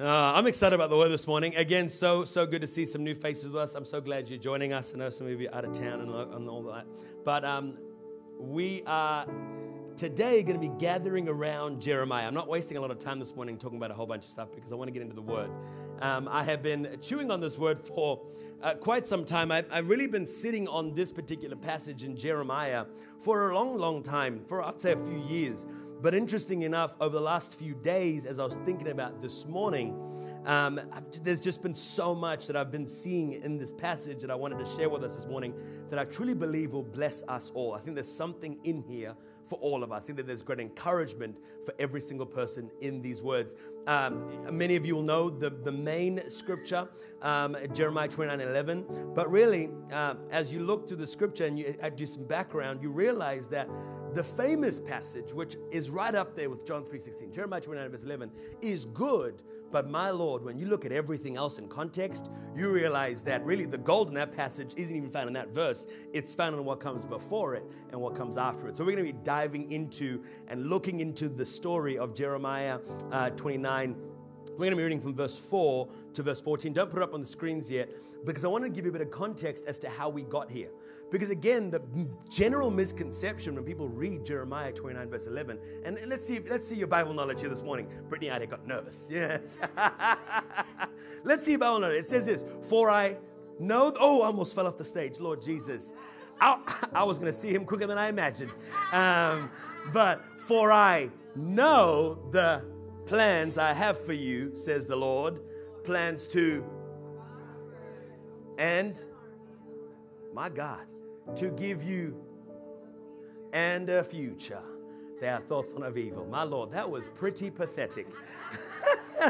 Uh, I'm excited about the word this morning. Again, so so good to see some new faces with us. I'm so glad you're joining us. I know some of you are out of town and, and all that, but um, we are today going to be gathering around Jeremiah. I'm not wasting a lot of time this morning talking about a whole bunch of stuff because I want to get into the word. Um, I have been chewing on this word for uh, quite some time. I've, I've, really been sitting on this particular passage in Jeremiah for a long, long time, for I'd say a few years. But interesting enough, over the last few days, as I was thinking about this morning, um, there's just been so much that I've been seeing in this passage that I wanted to share with us this morning that I truly believe will bless us all. I think there's something in here for all of us. That there's great encouragement for every single person in these words. Um, many of you will know the, the main scripture, um, Jeremiah 29 11. But really, um, as you look to the scripture and you do some background, you realize that the famous passage, which is right up there with John 3.16, Jeremiah 29 verse 11, is good. But my Lord, when you look at everything else in context, you realize that really the gold in that passage isn't even found in that verse. It's found in what comes before it and what comes after it. So we're going to be diving into and looking into the story of Jeremiah uh, 29 we're going to be reading from verse 4 to verse 14. Don't put it up on the screens yet because I want to give you a bit of context as to how we got here. Because again, the general misconception when people read Jeremiah 29, verse 11, and let's see, let's see your Bible knowledge here this morning. Brittany I got nervous. Yes. let's see your Bible knowledge. It says this For I know, oh, I almost fell off the stage, Lord Jesus. I, I was going to see him quicker than I imagined. Um, but for I know the plans I have for you, says the Lord, plans to, and my God, to give you and a future. They are thoughts on of evil. My Lord, that was pretty pathetic.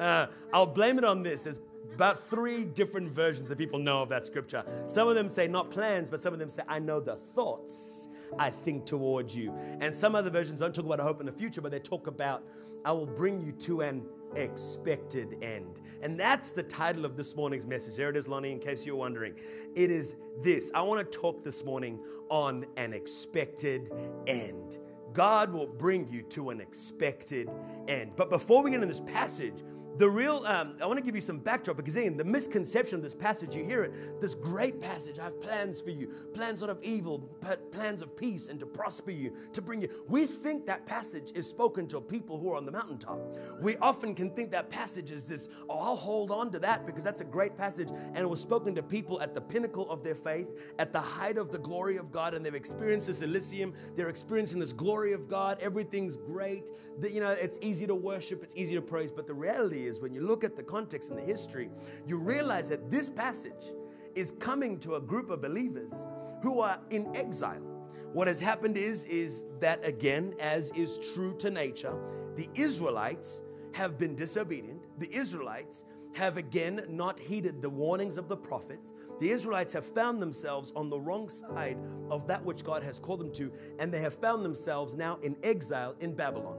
uh, I'll blame it on this. There's about three different versions that people know of that scripture. Some of them say not plans, but some of them say, I know the thoughts I think towards you. And some other versions don't talk about a hope in the future, but they talk about, I will bring you to an expected end. And that's the title of this morning's message. There it is, Lonnie, in case you're wondering. It is this I want to talk this morning on an expected end. God will bring you to an expected end. But before we get into this passage, the real, um, I want to give you some backdrop because again, the misconception of this passage, you hear it, this great passage, I have plans for you, plans not of evil, but plans of peace and to prosper you, to bring you. We think that passage is spoken to people who are on the mountaintop. We often can think that passage is this, oh, I'll hold on to that because that's a great passage. And it was spoken to people at the pinnacle of their faith, at the height of the glory of God, and they've experienced this Elysium. They're experiencing this glory of God. Everything's great. That, you know, it's easy to worship, it's easy to praise, but the reality is when you look at the context and the history, you realize that this passage is coming to a group of believers who are in exile. What has happened is, is that again, as is true to nature, the Israelites have been disobedient. The Israelites have again not heeded the warnings of the prophets. The Israelites have found themselves on the wrong side of that which God has called them to, and they have found themselves now in exile in Babylon,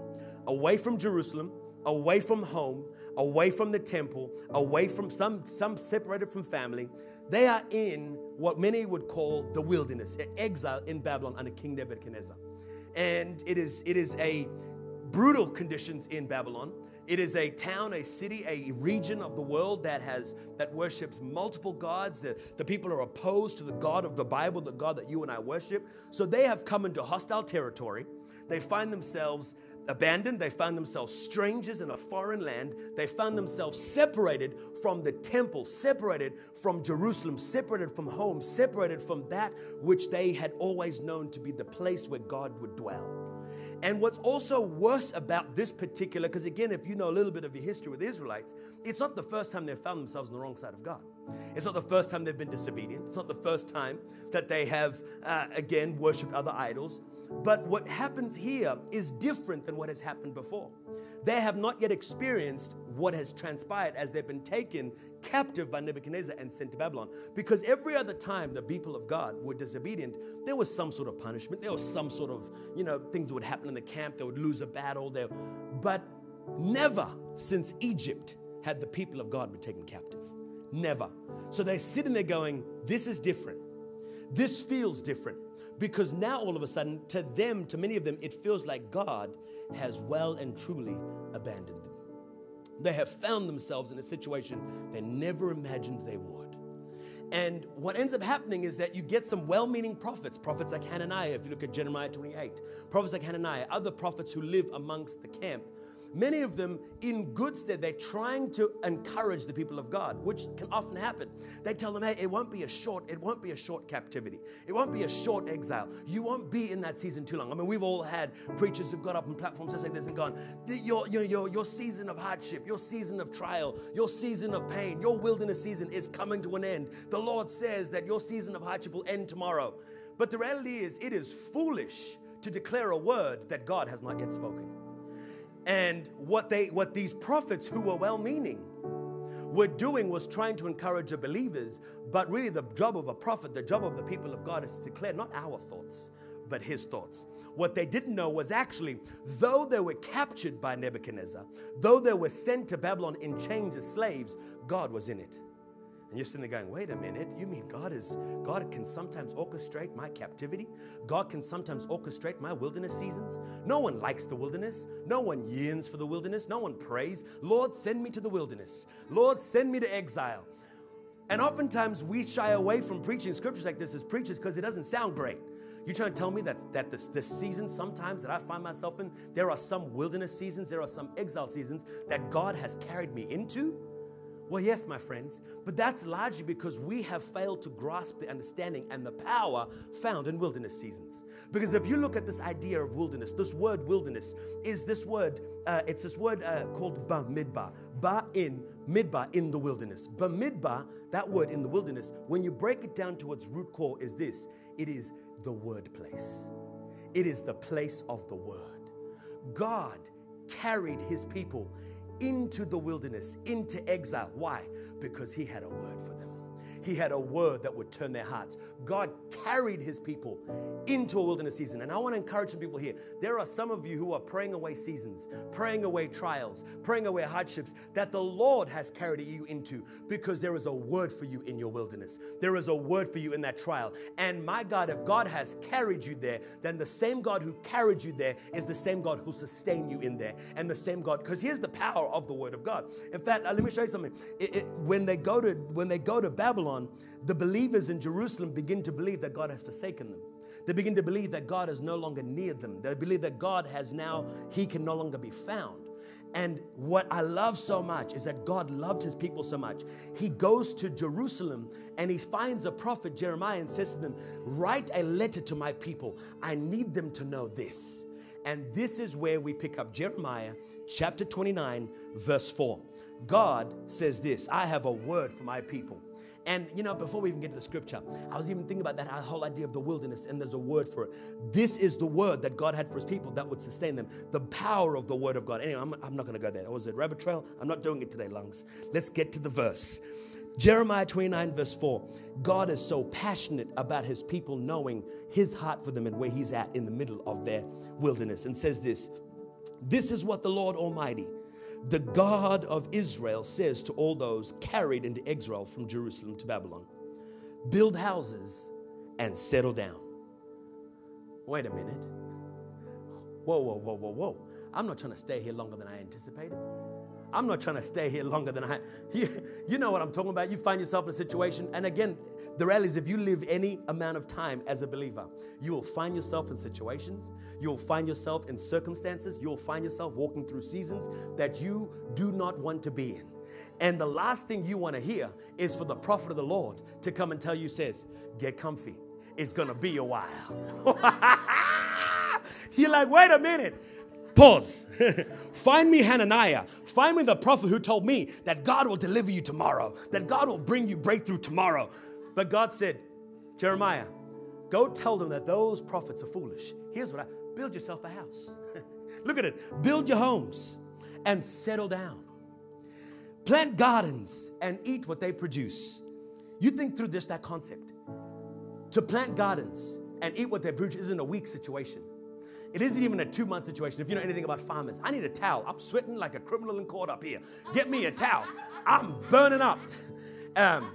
away from Jerusalem, away from home, away from the temple, away from some, some separated from family. They are in what many would call the wilderness, exile in Babylon under King Nebuchadnezzar. And it is, it is a brutal conditions in Babylon. It is a town, a city, a region of the world that has that worships multiple gods. The, the people are opposed to the God of the Bible, the God that you and I worship. So they have come into hostile territory. They find themselves abandoned. They found themselves strangers in a foreign land. They found themselves separated from the temple, separated from Jerusalem, separated from home, separated from that which they had always known to be the place where God would dwell. And what's also worse about this particular, because again, if you know a little bit of your history with the Israelites, it's not the first time they've found themselves on the wrong side of God. It's not the first time they've been disobedient. It's not the first time that they have, uh, again, worshiped other idols. But what happens here is different than what has happened before. They have not yet experienced what has transpired as they've been taken captive by Nebuchadnezzar and sent to Babylon. Because every other time the people of God were disobedient, there was some sort of punishment. There was some sort of, you know, things would happen in the camp. They would lose a battle. There, but never since Egypt had the people of God been taken captive. Never. So they're sitting there going, This is different. This feels different. Because now all of a sudden, to them, to many of them, it feels like God has well and truly abandoned them. they have found themselves in a situation they never imagined they would. And what ends up happening is that you get some well meaning prophets, prophets like Hananiah, if you look at Jeremiah 28, prophets like Hananiah, other prophets who live amongst the camp Many of them, in good stead, they're trying to encourage the people of God, which can often happen. They tell them, hey, it won't be a short, it won't be a short captivity. It won't be a short exile. You won't be in that season too long. I mean, we've all had preachers who've got up on platforms and say this and gone, your, your, your, your season of hardship, your season of trial, your season of pain, your wilderness season is coming to an end. The Lord says that your season of hardship will end tomorrow. But the reality is, it is foolish to declare a word that God has not yet spoken. And what they what these prophets who were well-meaning were doing was trying to encourage the believers, but really the job of a prophet, the job of the people of God is to declare not our thoughts, but his thoughts. What they didn't know was actually, though they were captured by Nebuchadnezzar, though they were sent to Babylon in chains as slaves, God was in it. And you're sitting there going, wait a minute, you mean God is God can sometimes orchestrate my captivity? God can sometimes orchestrate my wilderness seasons? No one likes the wilderness. No one yearns for the wilderness. No one prays, Lord, send me to the wilderness. Lord, send me to exile. And oftentimes we shy away from preaching scriptures like this as preachers because it doesn't sound great. You're trying to tell me that, that this, this season, sometimes that I find myself in, there are some wilderness seasons, there are some exile seasons that God has carried me into? Well, yes, my friends, but that's largely because we have failed to grasp the understanding and the power found in wilderness seasons. Because if you look at this idea of wilderness, this word wilderness is this word, uh, it's this word uh, called Bamidbar. Ba in, midbar in the wilderness. Ba Bamidbar, that word in the wilderness, when you break it down to its root core, is this it is the word place, it is the place of the word. God carried his people into the wilderness, into exile. Why? Because he had a word for them. He had a word that would turn their hearts. God carried his people into a wilderness season. And I want to encourage some people here. There are some of you who are praying away seasons, praying away trials, praying away hardships that the Lord has carried you into because there is a word for you in your wilderness. There is a word for you in that trial. And my God, if God has carried you there, then the same God who carried you there is the same God who sustained you in there. And the same God, because here's the power of the word of God. In fact, uh, let me show you something. It, it, when they go to when they go to Babylon, the believers in Jerusalem begin to believe that God has forsaken them. They begin to believe that God is no longer near them. They believe that God has now, He can no longer be found. And what I love so much is that God loved his people so much. He goes to Jerusalem and he finds a prophet, Jeremiah, and says to them, Write a letter to my people. I need them to know this. And this is where we pick up Jeremiah chapter 29, verse 4. God says this I have a word for my people. And you know, before we even get to the scripture, I was even thinking about that whole idea of the wilderness, and there's a word for it. This is the word that God had for his people that would sustain them. The power of the word of God. Anyway, I'm, I'm not going to go there. Was it rabbit trail? I'm not doing it today, Lungz. Let's get to the verse. Jeremiah 29, verse 4. God is so passionate about his people knowing his heart for them and where he's at in the middle of their wilderness, and says this This is what the Lord Almighty the God of Israel says to all those carried into exile from Jerusalem to Babylon build houses and settle down. Wait a minute. Whoa, whoa, whoa, whoa, whoa. I'm not trying to stay here longer than I anticipated. I'm not trying to stay here longer than I. You, you know what I'm talking about. You find yourself in a situation, and again, the reality is if you live any amount of time as a believer, you will find yourself in situations, you'll find yourself in circumstances, you'll find yourself walking through seasons that you do not want to be in. And the last thing you want to hear is for the prophet of the Lord to come and tell you, says, get comfy. It's gonna be a while. You're like, wait a minute. Pause. Find me Hananiah. Find me the prophet who told me that God will deliver you tomorrow, that God will bring you breakthrough tomorrow. But God said, Jeremiah, go tell them that those prophets are foolish. Here's what I build yourself a house. Look at it. Build your homes and settle down. Plant gardens and eat what they produce. You think through this, that concept. To plant gardens and eat what they produce isn't a weak situation. It isn't even a two month situation. If you know anything about farmers, I need a towel. I'm sweating like a criminal in court up here. Get me a towel. I'm burning up. Um,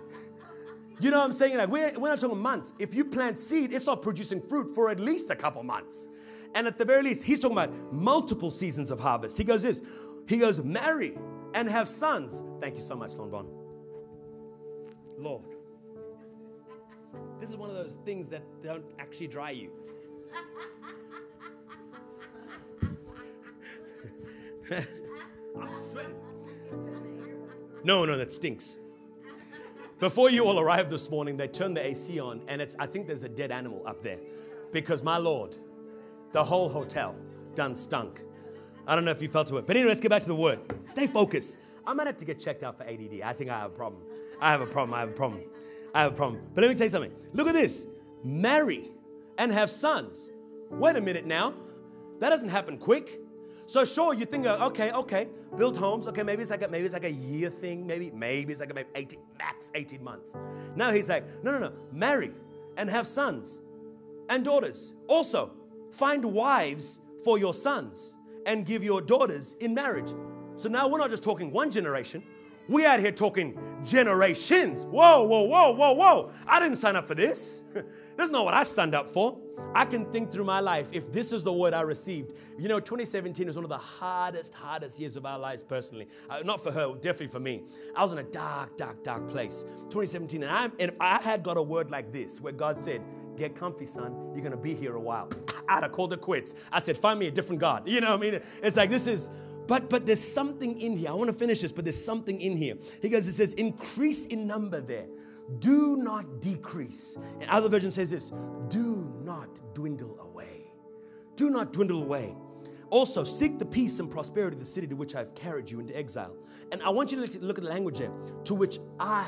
you know what I'm saying? Like we're, we're not talking months. If you plant seed, it's not producing fruit for at least a couple months. And at the very least, he's talking about multiple seasons of harvest. He goes this. He goes, marry and have sons. Thank you so much, Lon Bon. Lord. This is one of those things that don't actually dry you. I'm sweating. No, no, that stinks. Before you all arrived this morning, they turned the AC on, and it's I think there's a dead animal up there. Because my Lord, the whole hotel done stunk. I don't know if you felt to it. But anyway, let's get back to the word. Stay focused. I might have to get checked out for ADD. I think I have a problem. I have a problem. I have a problem. I have a problem. But let me tell you something. Look at this. Marry and have sons. Wait a minute now. That doesn't happen quick. So sure, you think, uh, okay, okay, build homes. Okay, maybe it's like a, maybe it's like a year thing. Maybe maybe it's like a maybe 18, max 18 months. Now he's like, no, no, no. Marry and have sons and daughters. Also, find wives for your sons and give your daughters in marriage. So now we're not just talking one generation. We out here talking generations. Whoa, whoa, whoa, whoa, whoa. I didn't sign up for this. That's not what I signed up for. I can think through my life if this is the word I received. You know, 2017 was one of the hardest, hardest years of our lives personally. Uh, not for her, definitely for me. I was in a dark, dark, dark place. 2017, and, i and if I had got a word like this, where God said, Get comfy, son. You're to be here a while. I'd have called it quits. I said, Find me a different God. You know what I mean? It's like, this is, but but there's something in here. I want to finish this, but there's something in here. He goes, it says, increase in number there. Do not decrease. And other version says this: do not dwindle away. Do not dwindle away. Also, seek the peace and prosperity of the city to which I have carried you into exile. And I want you to look at the language there, to which I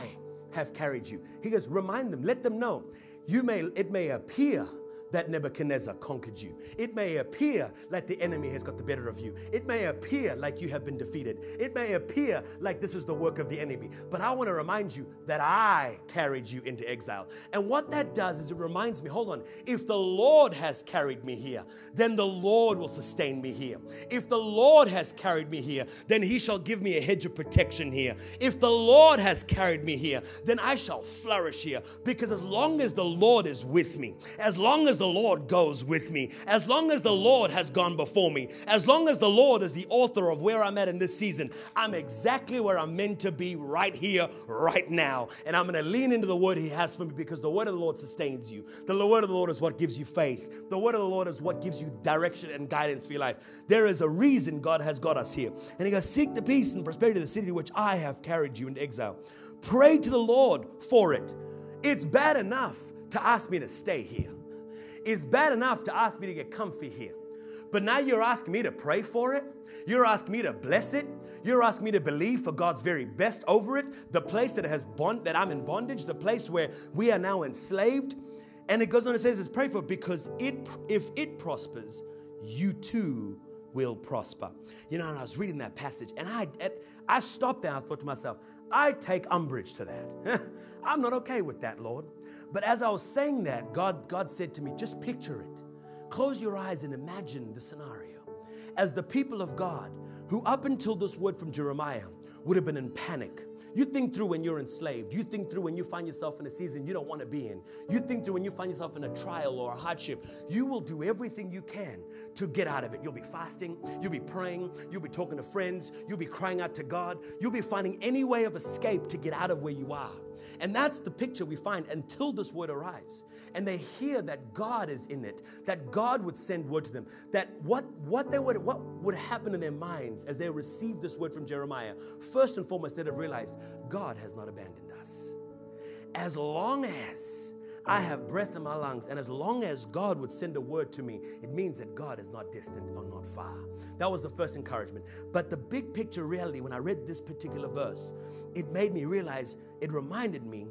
have carried you. He goes, remind them, let them know. You may, it may appear that Nebuchadnezzar conquered you. It may appear like the enemy has got the better of you. It may appear like you have been defeated. It may appear like this is the work of the enemy. But I want to remind you that I carried you into exile. And what that does is it reminds me hold on, if the Lord has carried me here, then the Lord will sustain me here. If the Lord has carried me here, then he shall give me a hedge of protection here. If the Lord has carried me here, then I shall flourish here. Because as long as the Lord is with me, as long as as the Lord goes with me, as long as the Lord has gone before me, as long as the Lord is the author of where I'm at in this season, I'm exactly where I'm meant to be right here, right now. And I'm going to lean into the word He has for me because the word of the Lord sustains you. The word of the Lord is what gives you faith. The word of the Lord is what gives you direction and guidance for your life. There is a reason God has got us here. And He goes, Seek the peace and prosperity of the city to which I have carried you into exile. Pray to the Lord for it. It's bad enough to ask me to stay here. It's bad enough to ask me to get comfy here. But now you're asking me to pray for it. You're asking me to bless it. You're asking me to believe for God's very best over it. The place that has bond that I'm in bondage, the place where we are now enslaved. And it goes on and says, "Is pray for it because it if it prospers, you too will prosper." You know, and I was reading that passage, and I I stopped there. I thought to myself, I take umbrage to that. I'm not okay with that, Lord. But as I was saying that, God, God said to me, just picture it. Close your eyes and imagine the scenario. As the people of God, who up until this word from Jeremiah would have been in panic, you think through when you're enslaved. You think through when you find yourself in a season you don't want to be in. You think through when you find yourself in a trial or a hardship. You will do everything you can to get out of it. You'll be fasting, you'll be praying, you'll be talking to friends, you'll be crying out to God, you'll be finding any way of escape to get out of where you are. And that's the picture we find until this word arrives. And they hear that God is in it, that God would send word to them, that what, what, they would, what would happen in their minds as they received this word from Jeremiah, first and foremost, they'd have realized God has not abandoned us. As long as I have breath in my lungs, and as long as God would send a word to me, it means that God is not distant or not far. That was the first encouragement. But the big picture reality, when I read this particular verse, it made me realize, it reminded me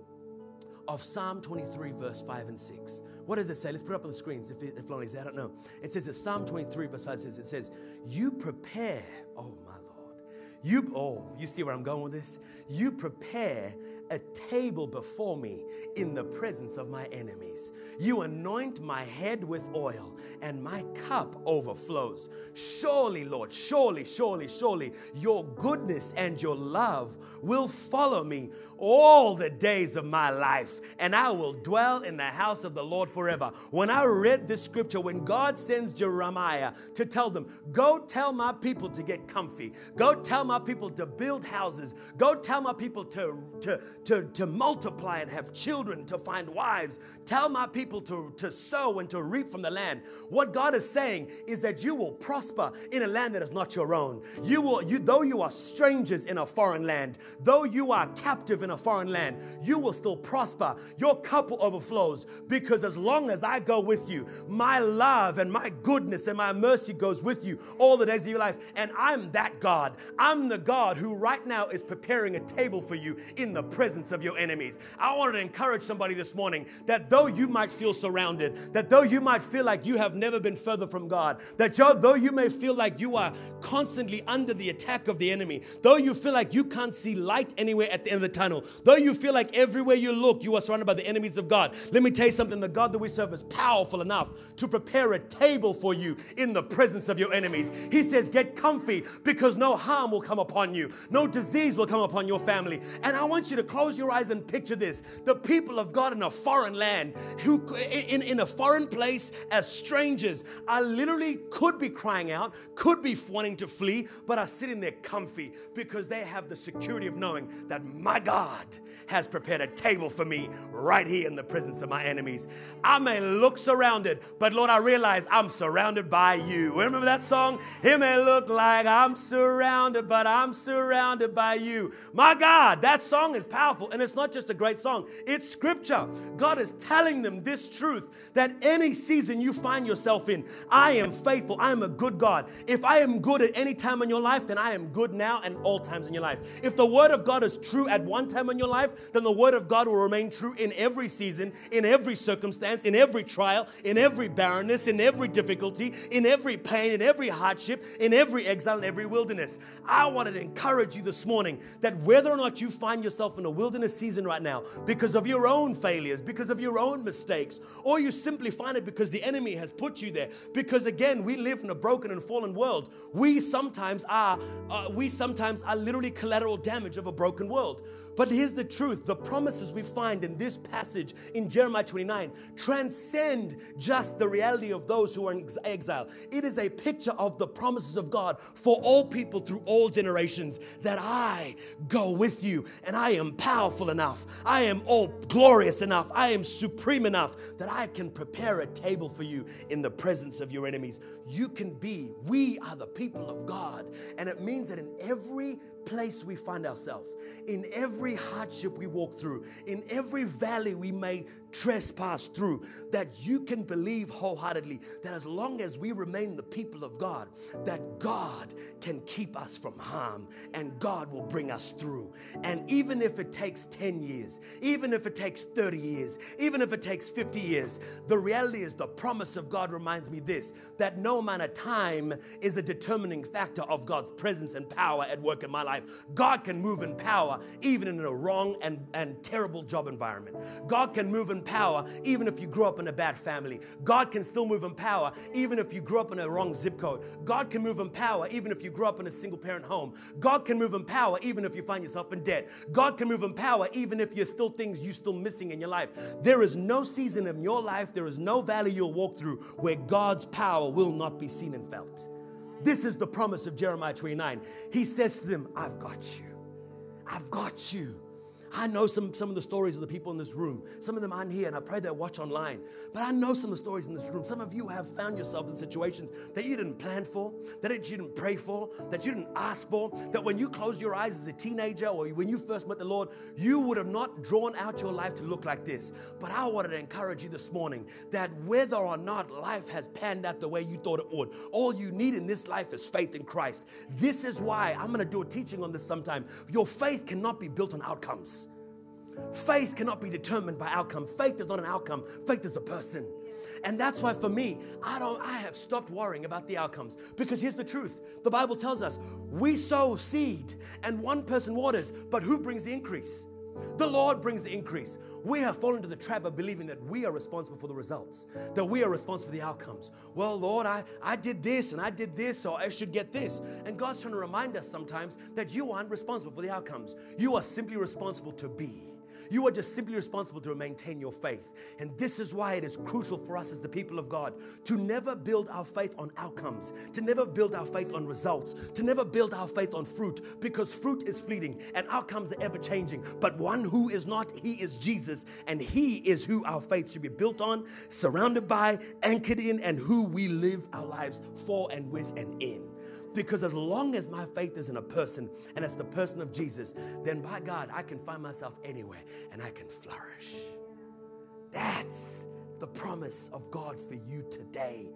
of Psalm 23, verse 5 and 6. What does it say? Let's put it up on the screens if, if Lonnie's there. I don't know. It says, it's Psalm 23, verse 5 says, it says, You prepare, oh my Lord. You, oh, you see where I'm going with this? You prepare a table before me in the presence of my enemies. You anoint my head with oil, and my cup overflows. Surely, Lord, surely, surely, surely, your goodness and your love will follow me all the days of my life, and I will dwell in the house of the Lord forever. When I read this scripture, when God sends Jeremiah to tell them, Go tell my people to get comfy, go tell my people to build houses. Go tell my people to, to, to, to multiply and have children, to find wives. Tell my people to, to sow and to reap from the land. What God is saying is that you will prosper in a land that is not your own. You will, you, though you are strangers in a foreign land, though you are captive in a foreign land, you will still prosper. Your cup will overflows because as long as I go with you, my love and my goodness and my mercy goes with you all the days of your life. And I'm that God. I'm the God who right now is preparing a table for you in the presence of your enemies. I wanted to encourage somebody this morning that though you might feel surrounded, that though you might feel like you have never been further from God, that though you may feel like you are constantly under the attack of the enemy, though you feel like you can't see light anywhere at the end of the tunnel, though you feel like everywhere you look you are surrounded by the enemies of God, let me tell you something. The God that we serve is powerful enough to prepare a table for you in the presence of your enemies. He says, Get comfy because no harm will come upon you, no disease will come upon your family. And I want you to close your eyes and picture this. The people of God in a foreign land, who in, in a foreign place as strangers, are literally could be crying out, could be wanting to flee, but are sitting there comfy because they have the security of knowing that my God has prepared a table for me right here in the presence of my enemies. I may look surrounded, but Lord, I realize I'm surrounded by you. Remember that song? It may look like I'm surrounded, but I'm surrounded by you. My God, that song is powerful. And it's not just a great song, it's scripture. God is telling them this truth that any season you find yourself in, I am faithful. I am a good God. If I am good at any time in your life, then I am good now and all times in your life. If the word of God is true at one time in your life, then the word of God will remain true in every season, in every circumstance, in every trial, in every barrenness, in every difficulty, in every pain, in every hardship, in every exile, in every wilderness. I wanted to encourage you this morning that whether or not you find yourself in a wilderness season right now because of your own failures, because of your own mistakes, or you simply find it because the enemy has put you there, because again, we live in a broken and fallen world. We sometimes are, uh, we sometimes are literally collateral damage of a broken world. But here's the truth the promises we find in this passage in Jeremiah 29 transcend just the reality of those who are in exile. It is a picture of the promises of God for all people through all generations that I go with you and I am powerful enough. I am all glorious enough. I am supreme enough that I can prepare a table for you in the presence of your enemies. You can be, we are the people of God. And it means that in every place we find ourselves, in every hardship we walk through, in every valley we may trespass through, that you can believe wholeheartedly that as long as we remain the people of God, that God can keep us from harm and God will bring us through. And even if it takes 10 years, even if it takes 30 years, even if it takes 50 years, the reality is the promise of God reminds me this that no amount of time is a determining factor of God's presence and power at work in my life. God can move in power even in a wrong and, and terrible job environment. God can move in power even if you grew up in a bad family. God can still move in power even if you grew up in a wrong zip code. God can move in power even if you grew up in a single parent home. God can move in power even if you find yourself in debt. God can move in power even if you're still things you're still missing in your life. There is no season in your life, there is no valley you'll walk through where God's power will not be seen and felt. This is the promise of Jeremiah 29. He says to them, I've got you. I've got you. I know some, some of the stories of the people in this room. Some of them aren't here, and I pray they watch online. But I know some of the stories in this room. Some of you have found yourself in situations that you didn't plan for, that you didn't pray for, that you didn't ask for, that when you closed your eyes as a teenager or when you first met the Lord, you would have not drawn out your life to look like this. But I wanted to encourage you this morning that whether or not life has panned out the way you thought it would, all you need in this life is faith in Christ. This is why I'm going to do a teaching on this sometime. Your faith cannot be built on outcomes. Faith cannot be determined by outcome. Faith is not an outcome, faith is a person. And that's why for me, I don't I have stopped worrying about the outcomes because here's the truth. The Bible tells us we sow seed and one person waters, but who brings the increase? The Lord brings the increase. We have fallen into the trap of believing that we are responsible for the results, that we are responsible for the outcomes. Well, Lord, I, I did this and I did this, so I should get this. And God's trying to remind us sometimes that you aren't responsible for the outcomes. You are simply responsible to be. You are just simply responsible to maintain your faith. And this is why it is crucial for us as the people of God to never build our faith on outcomes, to never build our faith on results, to never build our faith on fruit, because fruit is fleeting and outcomes are ever changing. But one who is not, he is Jesus, and he is who our faith should be built on, surrounded by, anchored in, and who we live our lives for and with and in. Because as long as my faith is in a person and it's the person of Jesus, then by God, I can find myself anywhere and I can flourish. That's the promise of God for you today.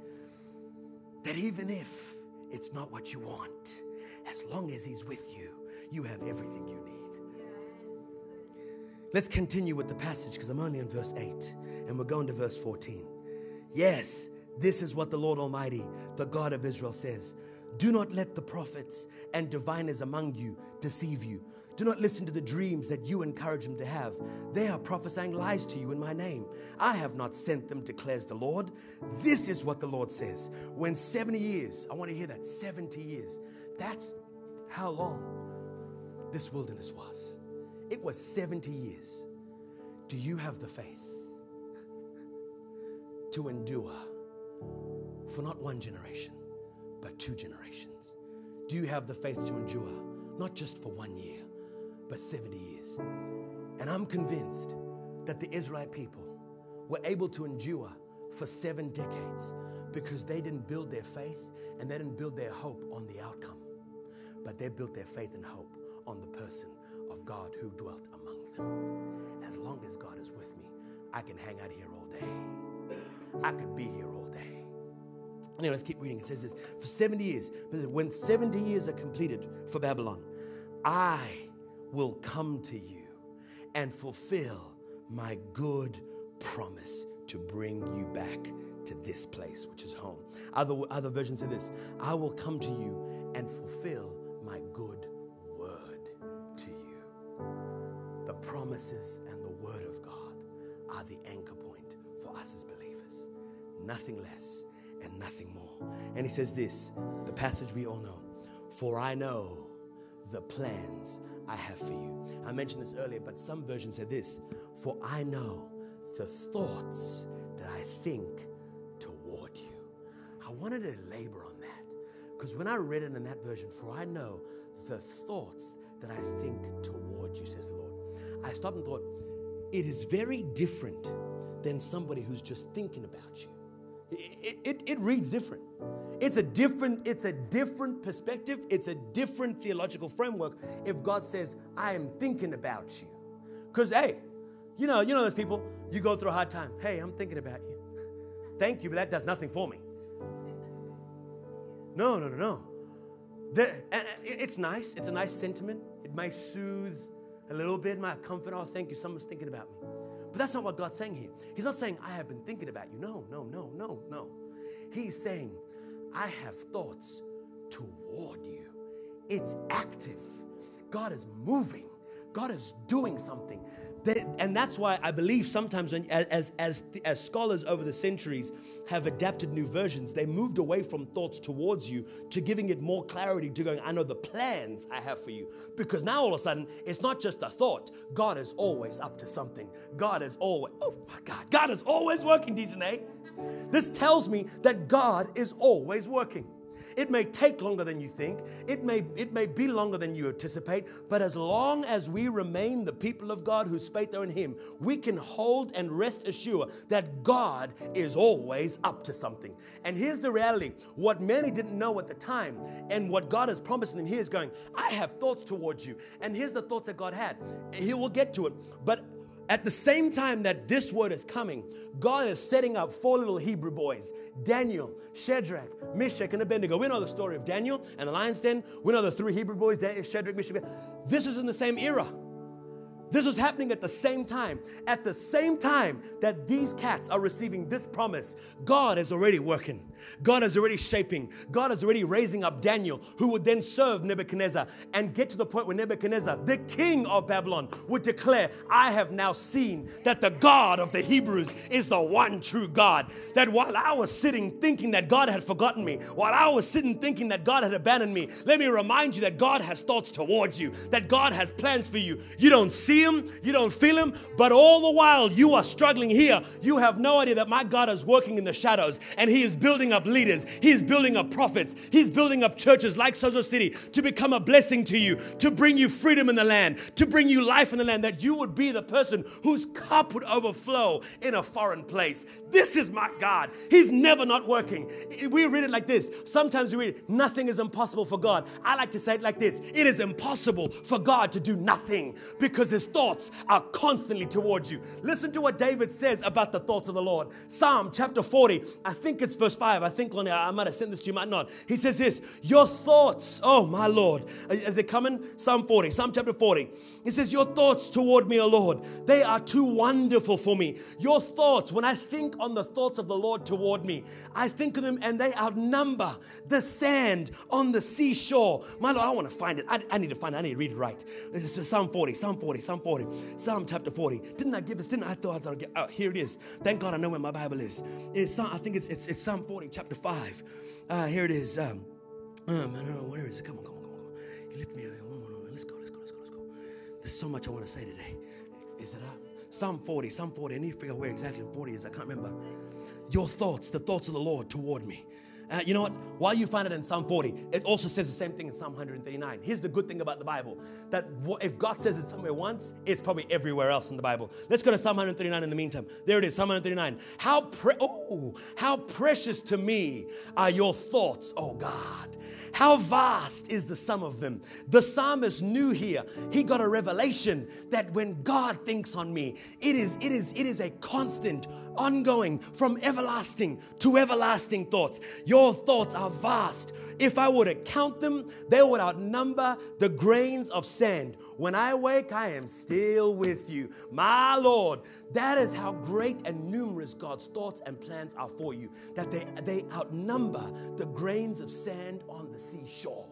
That even if it's not what you want, as long as He's with you, you have everything you need. Let's continue with the passage because I'm only in verse 8 and we're going to verse 14. Yes, this is what the Lord Almighty, the God of Israel, says. Do not let the prophets and diviners among you deceive you. Do not listen to the dreams that you encourage them to have. They are prophesying lies to you in my name. I have not sent them, declares the Lord. This is what the Lord says. When 70 years, I want to hear that 70 years, that's how long this wilderness was. It was 70 years. Do you have the faith to endure for not one generation, but two generations? Do you have the faith to endure, not just for one year, but 70 years? And I'm convinced that the Israelite people were able to endure for seven decades because they didn't build their faith and they didn't build their hope on the outcome, but they built their faith and hope on the person of God who dwelt among them. As long as God is with me, I can hang out here all day. I could be here all day. Anyway, let's keep reading. It says this for 70 years, when 70 years are completed for Babylon, I will come to you and fulfill my good promise to bring you back to this place, which is home. Other, other versions say this I will come to you and fulfill my good word to you. The promises and the word of God are the anchor point for us as believers. Nothing less and nothing more. And he says this the passage we all know For I know the plans I have for you. I mentioned this earlier, but some versions say this For I know the thoughts that I think toward you. I wanted to labor on that because when I read it in that version, For I know the thoughts that I think toward you, says the Lord, I stopped and thought, it is very different than somebody who's just thinking about you. It, it, it, reads different. It's a different, it's a different perspective. It's a different theological framework if God says, I am thinking about you. Because hey, you know, you know those people, you go through a hard time. Hey, I'm thinking about you. Thank you, but that does nothing for me. No, no, no, no. The, it's nice. It's a nice sentiment. It may soothe a little bit, my comfort. Oh, thank you. Someone's thinking about me. But that's not what God's saying here. He's not saying, I have been thinking about you. No, no, no, no, no. He's saying, I have thoughts toward you. It's active. God is moving, God is doing something. And that's why I believe sometimes, when, as, as, as scholars over the centuries have adapted new versions, they moved away from thoughts towards you to giving it more clarity to going, I know the plans I have for you. Because now all of a sudden, it's not just a thought. God is always up to something. God is always, oh my God, God is always working, DJ. This tells me that God is always working. It may take longer than you think, it may, it may be longer than you anticipate, but as long as we remain the people of God whose faith are in Him, we can hold and rest assured that God is always up to something. And here's the reality what many didn't know at the time, and what God is promising them here is going, I have thoughts towards you. And here's the thoughts that God had. He will get to it. But at the same time that this word is coming, God is setting up four little Hebrew boys Daniel, Shadrach, Meshach, and Abednego. We know the story of Daniel and the lion's den. We know the three Hebrew boys Daniel, Shadrach, Meshach. This is in the same era. This was happening at the same time. At the same time that these cats are receiving this promise, God is already working. God is already shaping. God is already raising up Daniel, who would then serve Nebuchadnezzar and get to the point where Nebuchadnezzar, the king of Babylon, would declare, I have now seen that the God of the Hebrews is the one true God. That while I was sitting thinking that God had forgotten me, while I was sitting thinking that God had abandoned me, let me remind you that God has thoughts towards you, that God has plans for you. You don't see see him, you don't feel him, but all the while you are struggling here, you have no idea that my God is working in the shadows and he is building up leaders, he is building up prophets, he's building up churches like Sozo City to become a blessing to you, to bring you freedom in the land, to bring you life in the land, that you would be the person whose cup would overflow in a foreign place. This is my God. He's never not working. We read it like this. Sometimes we read, nothing is impossible for God. I like to say it like this it is impossible for God to do nothing because his thoughts are constantly towards you. Listen to what David says about the thoughts of the Lord. Psalm chapter 40, I think it's verse 5. I think, Lonnie, I might have sent this to you, might not. He says this Your thoughts, oh my Lord. Is it coming? Psalm 40, Psalm chapter 40. He says, Your thoughts toward me, O Lord, they are too wonderful for me. Your thoughts, when I think on the thoughts of the Lord toward me, I think of them and they outnumber the sand on the seashore. My Lord, I want to find it. I, I need to find it. I need to read it right. This is Psalm 40, Psalm 40, Psalm 40, Psalm chapter 40. Didn't I give this? Didn't I thought I thought get, oh, here it is. Thank God I know where my Bible is. It's Psalm, I think it's, it's, it's Psalm 40, chapter 5. Uh, here it is. Um, um, I don't know. Where is it? Come on, come on, come on. Come on. You lift me up. Let's go, let's go, let's go, let's go. There's so much I want to say today. Is it up? Psalm 40, Psalm 40. I need to figure out where exactly 40 is. I can't remember. Your thoughts, the thoughts of the Lord toward me. Uh, you know what? While you find it in Psalm 40, it also says the same thing in Psalm 139. Here's the good thing about the Bible that if God says it somewhere once, it's probably everywhere else in the Bible. Let's go to Psalm 139 in the meantime. There it is, Psalm 139. How, pre- oh, how precious to me are your thoughts, oh God. How vast is the sum of them? The psalmist knew here. He got a revelation that when God thinks on me, it is it is it is a constant ongoing from everlasting to everlasting thoughts. Your thoughts are vast. If I were to count them, they would outnumber the grains of sand. When I wake, I am still with you. My Lord, that is how great and numerous God's thoughts and plans are for you, that they, they outnumber the grains of sand on the seashore.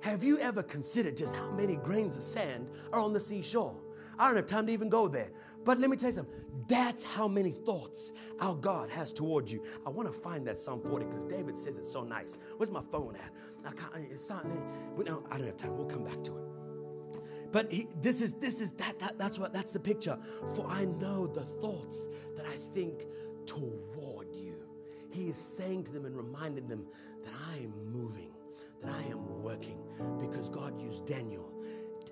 Have you ever considered just how many grains of sand are on the seashore? I don't have time to even go there. But let me tell you something. That's how many thoughts our God has towards you. I want to find that Psalm 40 because David says it's so nice. Where's my phone at? I can't, eh, it's not, eh, no, I don't have time. We'll come back to it. But he, this is this is that, that that's what that's the picture. For I know the thoughts that I think toward you. He is saying to them and reminding them that I am moving, that I am working, because God used Daniel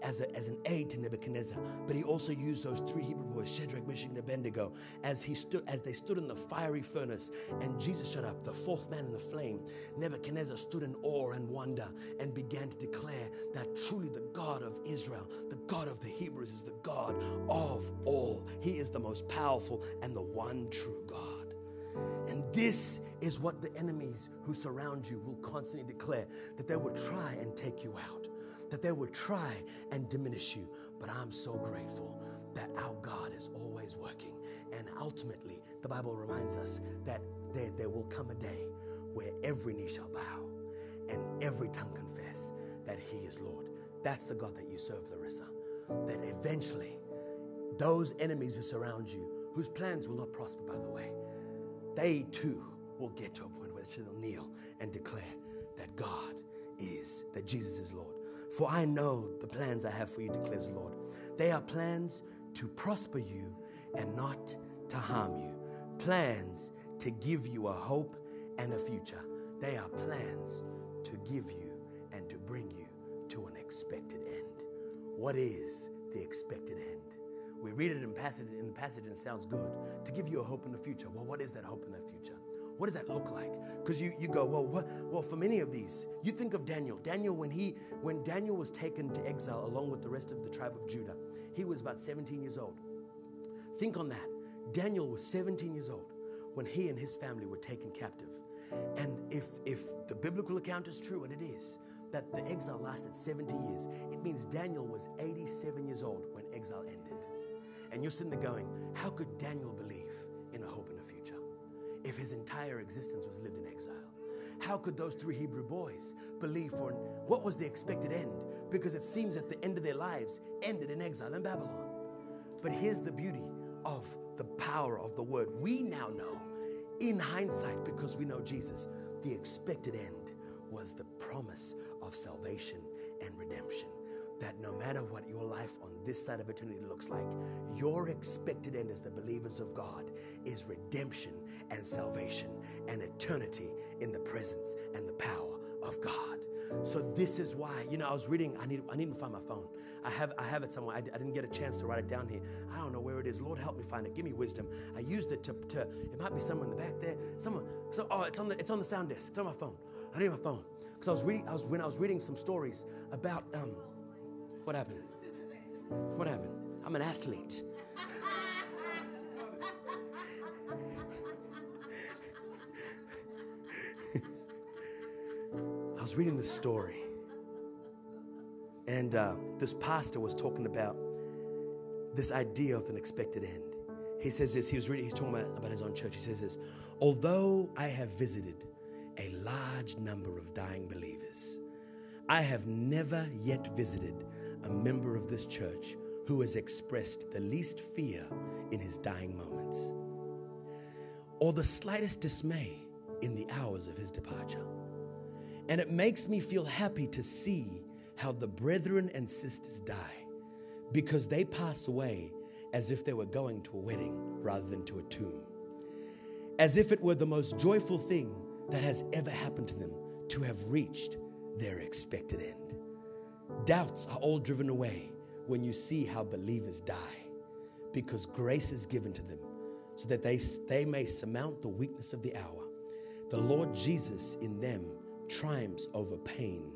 as, a, as an aid to Nebuchadnezzar, but he also used those three Hebrew boys, Shadrach, Meshach, and Abednego, as he stood, as they stood in the fiery furnace, and Jesus shut up, the fourth man in the flame. Nebuchadnezzar stood in awe and wonder and began to declare that truly the God of Israel, the God of the Hebrews, is the God of all. He is the most powerful and the one true God. And this is what the enemies who surround you will constantly declare that they will try and take you out that they would try and diminish you. But I'm so grateful that our God is always working. And ultimately, the Bible reminds us that there, there will come a day where every knee shall bow and every tongue confess that He is Lord. That's the God that you serve, Larissa. That eventually, those enemies who surround you, whose plans will not prosper, by the way, they too will get to a point where they will kneel and declare that God is, that Jesus is Lord. For I know the plans I have for you, declares the Lord. They are plans to prosper you and not to harm you, plans to give you a hope and a future. They are plans to give you and to bring you to an expected end. What is the expected end? We read it in passage in the passage and it sounds good. To give you a hope in the future. Well, what is that hope in the future? What does that look like? Because you, you go, well, what? well, for many of these, you think of Daniel. Daniel, when he when Daniel was taken to exile along with the rest of the tribe of Judah, he was about 17 years old. Think on that. Daniel was 17 years old when he and his family were taken captive. And if if the biblical account is true, and it is, that the exile lasted 70 years, it means Daniel was 87 years old when exile ended. And you're sitting there going, how could Daniel believe? If his entire existence was lived in exile? How could those three Hebrew boys believe for what was the expected end? Because it seems that the end of their lives ended in exile in Babylon. But here's the beauty of the power of the word. We now know, in hindsight, because we know Jesus, the expected end was the promise of salvation and redemption. that no matter what your life on this side of eternity looks like, your expected end as the believers of God is redemption and salvation and eternity in the presence and the power of God. So this is why, you know, I was reading, I need, I need to find my phone. I have, I have it somewhere. I, I, didn't get a chance to write it down here. I don't know where it is. Lord, help me find it. Give me wisdom. I used it to, to it might be somewhere in the back there. Someone, so, oh, it's on the, it's on the sound desk. It's on my phone. I need my phone. Because I was reading, I was, when I was reading some stories about, um, what happened? What happened? I'm an athlete. Was reading this story, and uh, this pastor was talking about this idea of an expected end. He says this, he was reading, he's talking about, about his own church. He says this, although I have visited a large number of dying believers, I have never yet visited a member of this church who has expressed the least fear in his dying moments or the slightest dismay in the hours of his departure. And it makes me feel happy to see how the brethren and sisters die because they pass away as if they were going to a wedding rather than to a tomb. As if it were the most joyful thing that has ever happened to them to have reached their expected end. Doubts are all driven away when you see how believers die because grace is given to them so that they, they may surmount the weakness of the hour. The Lord Jesus in them triumphs over pain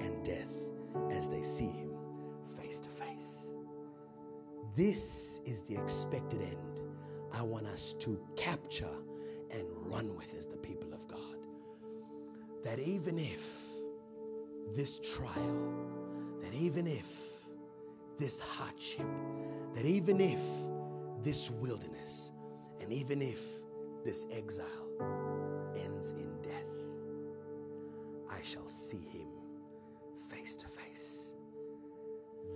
and death as they see him face to face. This is the expected end I want us to capture and run with as the people of God. That even if this trial, that even if this hardship, that even if this wilderness, and even if this exile ends in I shall see him face to face.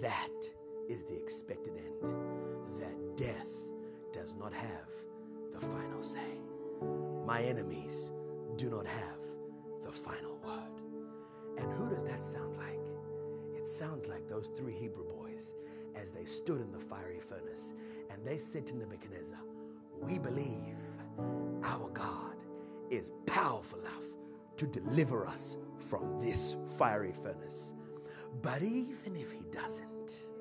That is the expected end. That death does not have the final say. My enemies do not have the final word. And who does that sound like? It sounds like those three Hebrew boys as they stood in the fiery furnace and they said to Nebuchadnezzar, We believe our God is powerful enough to deliver us from this fiery furnace. But even if he doesn't,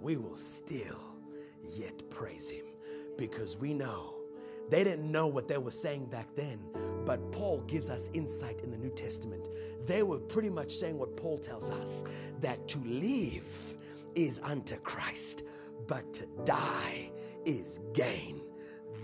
we will still yet praise him because we know they didn't know what they were saying back then, but Paul gives us insight in the New Testament. They were pretty much saying what Paul tells us that to live is unto Christ, but to die is gain.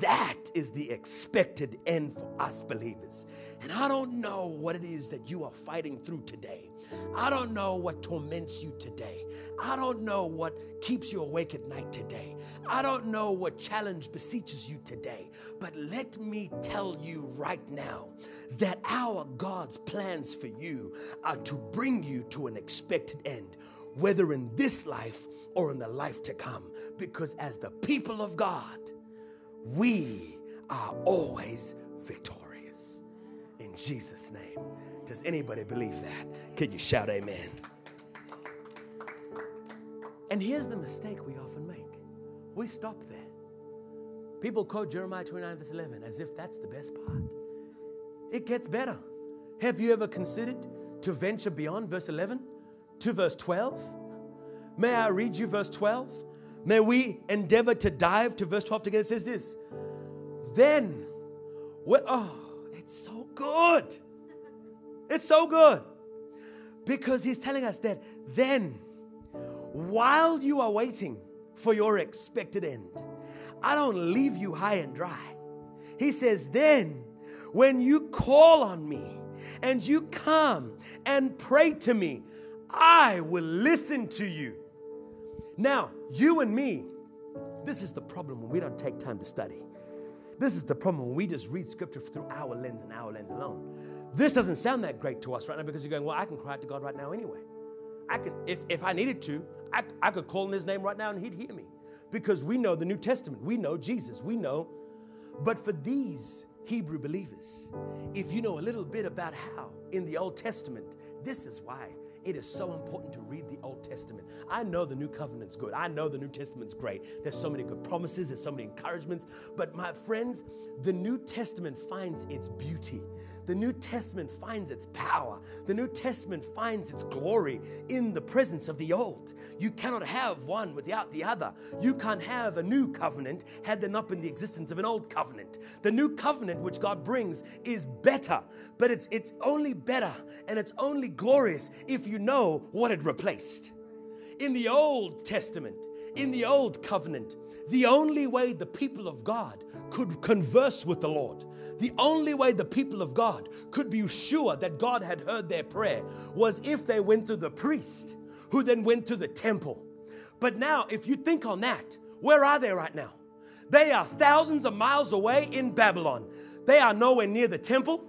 That is the expected end for us believers. And I don't know what it is that you are fighting through today. I don't know what torments you today. I don't know what keeps you awake at night today. I don't know what challenge beseeches you today. But let me tell you right now that our God's plans for you are to bring you to an expected end, whether in this life or in the life to come. Because as the people of God, we are always victorious. In Jesus' name. Does anybody believe that? Can you shout amen? And here's the mistake we often make we stop there. People quote Jeremiah 29, verse 11 as if that's the best part. It gets better. Have you ever considered to venture beyond verse 11 to verse 12? May I read you verse 12? May we endeavor to dive to verse 12 together. It says this. Then, oh, it's so good. It's so good. Because he's telling us that then, while you are waiting for your expected end, I don't leave you high and dry. He says, then, when you call on me and you come and pray to me, I will listen to you. Now, you and me, this is the problem when we don't take time to study. This is the problem when we just read scripture through our lens and our lens alone. This doesn't sound that great to us right now because you're going, well, I can cry out to God right now anyway. I can, if, if I needed to, I, I could call in his name right now and he'd hear me because we know the New Testament. We know Jesus. We know. But for these Hebrew believers, if you know a little bit about how in the Old Testament This is why it is so important to read the Old Testament. I know the New Covenant's good. I know the New Testament's great. There's so many good promises, there's so many encouragements. But my friends, the New Testament finds its beauty. The New Testament finds its power. The New Testament finds its glory in the presence of the Old. You cannot have one without the other. You can't have a new covenant had there not been the existence of an old covenant. The new covenant which God brings is better, but it's, it's only better and it's only glorious if you know what it replaced. In the Old Testament, in the Old Covenant, the only way the people of God could converse with the Lord, the only way the people of God could be sure that God had heard their prayer was if they went to the priest, who then went to the temple. But now, if you think on that, where are they right now? They are thousands of miles away in Babylon. They are nowhere near the temple.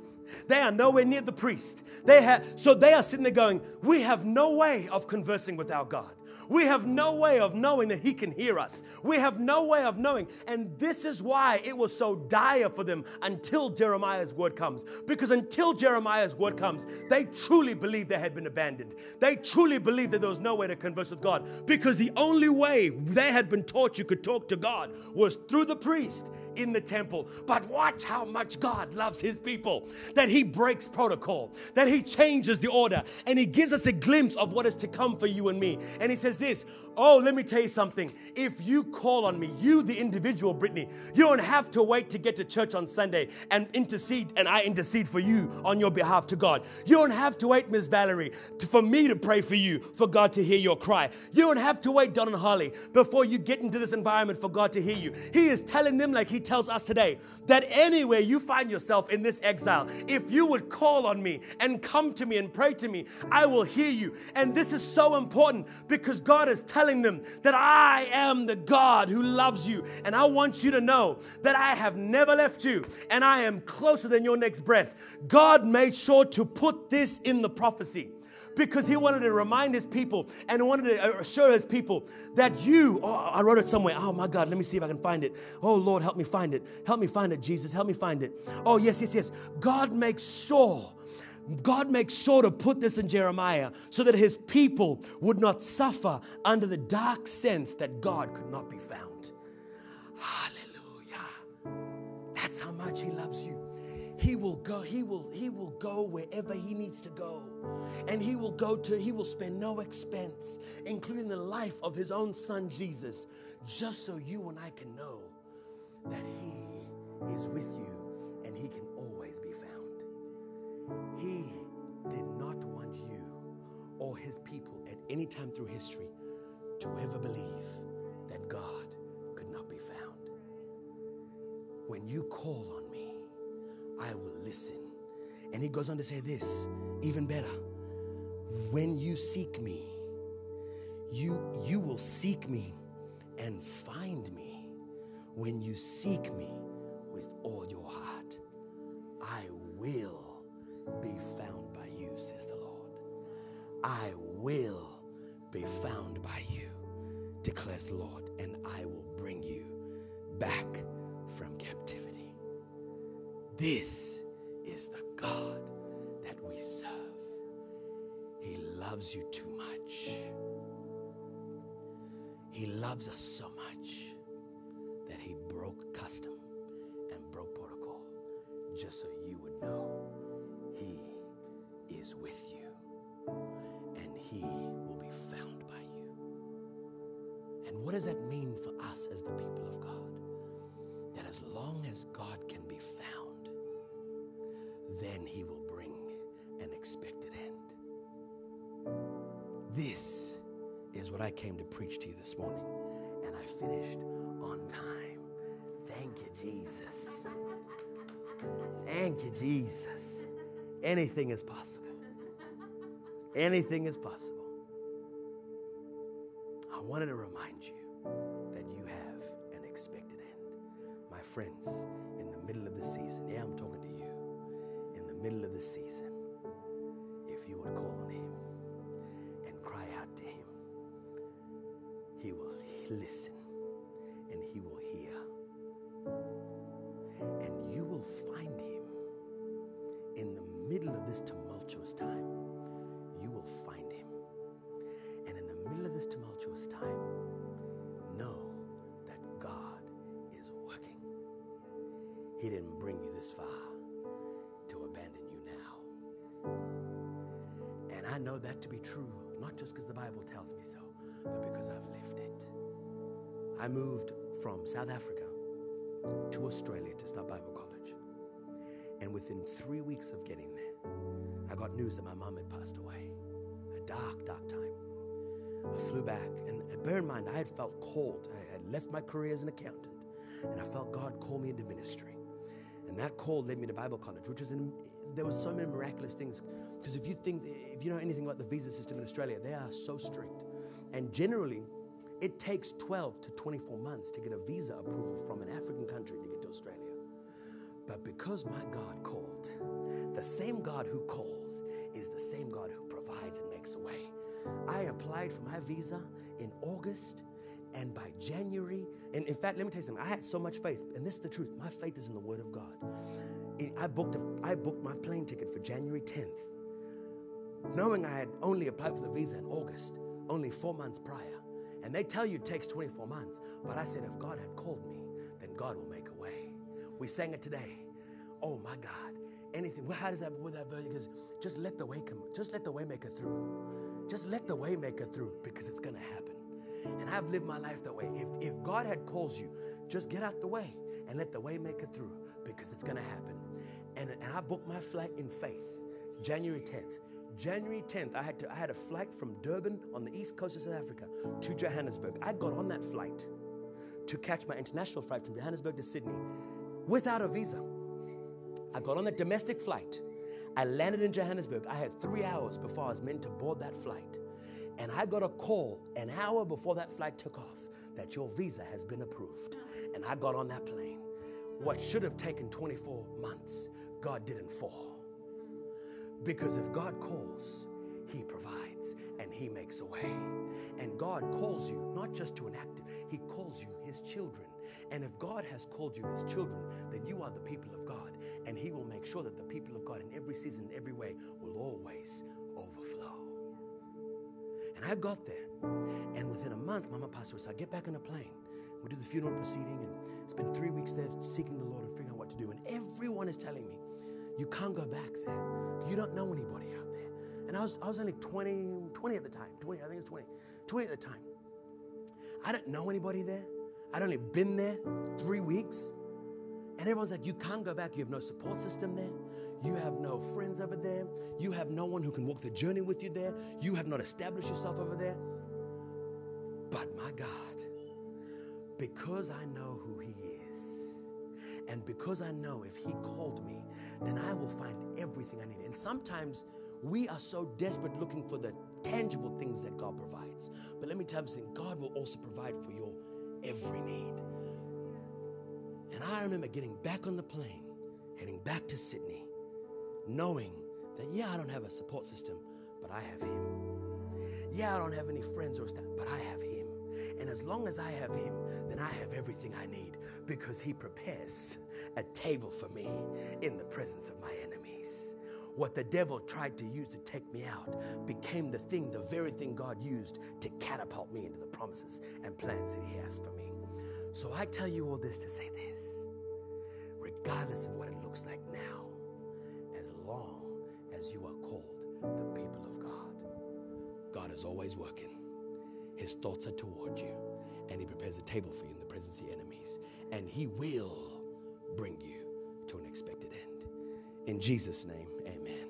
They are nowhere near the priest. They have so they are sitting there going, "We have no way of conversing with our God. We have no way of knowing that He can hear us. We have no way of knowing. And this is why it was so dire for them until Jeremiah's word comes. Because until Jeremiah's word comes, they truly believed they had been abandoned. They truly believed that there was no way to converse with God. Because the only way they had been taught you could talk to God was through the priest in the temple. But watch how much God loves his people, that he breaks protocol, that he changes the order, and he gives us a glimpse of what is to come for you and me. And he says this Oh, let me tell you something. If you call on me, you, the individual, Brittany, you don't have to wait to get to church on Sunday and intercede, and I intercede for you on your behalf to God. You don't have to wait, Miss Valerie, to, for me to pray for you, for God to hear your cry. You don't have to wait, Don and Holly, before you get into this environment for God to hear you. He is telling them, like He tells us today, that anywhere you find yourself in this exile, if you would call on me and come to me and pray to me, I will hear you. And this is so important because God is telling telling them that I am the God who loves you. And I want you to know that I have never left you and I am closer than your next breath. God made sure to put this in the prophecy because he wanted to remind his people and wanted to uh, assure his people that you, oh, I wrote it somewhere. Oh my God, let me see if I can find it. Oh Lord, help me find it. Help me find it, Jesus. Help me find it. Oh, yes, yes, yes. God makes sure God makes sure to put this in Jeremiah so that his people would not suffer under the dark sense that God could not be found. Hallelujah. That's how much he loves you. He will go, he will, he will go wherever he needs to go. And he will go to, he will spend no expense, including the life of his own son Jesus, just so you and I can know that he is with you and he can. He did not want you or his people at any time through history to ever believe that God could not be found. When you call on me, I will listen. And he goes on to say this even better. When you seek me, you, you will seek me and find me when you seek me with all your heart. I will be found by you, says the Lord. I will be found by you, declares the Lord, and I will bring you back from captivity. This is the God that we serve. He loves you too much. He loves us so much that he broke custom and broke protocol just so you would know what does that mean for us as the people of God? That as long as God can be found, then he will bring an expected end. This is what I came to preach to you this morning, and I finished on time. Thank you, Jesus. Thank you, Jesus. Anything is possible. Anything is possible. I wanted to remind He didn't bring you this far to abandon you now. And I know that to be true, not just because the Bible tells me so, but because I've lived it. I moved from South Africa to Australia to start Bible college. And within three weeks of getting there, I got news that my mom had passed away. A dark, dark time. I flew back, and bear in mind, I had felt called. I had left my career as an accountant, and I felt God call me into ministry. And that call led me to Bible college, which is in, there was so many miraculous things. Because if you think, if you know anything about the visa system in Australia, they are so strict. And generally, it takes 12 to 24 months to get a visa approval from an African country to get to Australia. But because my God called, the same God who calls is the same God who provides and makes a way. I applied for my visa in August, and by January, and in fact, let me tell you something. I had so much faith, and this is the truth. My faith is in the Word of God. I booked, a, I booked my plane ticket for January 10th, knowing I had only applied for the visa in August, only four months prior. And they tell you it takes 24 months. But I said, if God had called me, then God will make a way. We sang it today. Oh my God. Anything. Well, how does that with that verse? Because just let the way come, just let the way maker through. Just let the way maker through because it's gonna happen. And I've lived my life that way. If if God had calls you, just get out the way and let the way maker through because it's gonna happen. And, and I booked my flight in faith, January 10th. January 10th, I had, to, I had a flight from Durban on the east coast of South Africa to Johannesburg. I got on that flight to catch my international flight from Johannesburg to Sydney without a visa. I got on that domestic flight. I landed in Johannesburg. I had three hours before I was meant to board that flight. And I got a call an hour before that flight took off that your visa has been approved. And I got on that plane. What should have taken 24 months, God didn't fall. Because if God calls, He provides and He makes a way. And God calls you not just to enact it, He calls you His children. And if God has called you His children, then you are the people of God. And He will make sure that the people of God in every season, in every way, will always. I got there. And within a month, Mama passed away. So I get back on a plane. We do the funeral proceeding and spend three weeks there seeking the Lord and figuring out what to do. And everyone is telling me, you can't go back there. You don't know anybody out there. And I was, I was only 20, 20 at the time. 20, I think it's 20. 20 at the time. I didn't know anybody there. I'd only been there three weeks. And everyone's like, you can't go back. You have no support system there. You have no friends over there. You have no one who can walk the journey with you there. You have not established yourself over there. But my God, because I know who He is, and because I know if He called me, then I will find everything I need. And sometimes we are so desperate looking for the tangible things that God provides. But let me tell you something God will also provide for your every need. And I remember getting back on the plane, heading back to Sydney, knowing that, yeah, I don't have a support system, but I have Him. Yeah, I don't have any friends or staff, but I have Him. And as long as I have Him, then I have everything I need because He prepares a table for me in the presence of my enemies. What the devil tried to use to take me out became the thing, the very thing God used to catapult me into the promises and plans that He has for me. So I tell you all this to say this regardless of what it looks like now, as long as you are called the people of God, God is always working. His thoughts are toward you, and He prepares a table for you in the presence of your enemies, and He will bring you to an expected end. In Jesus' name, amen.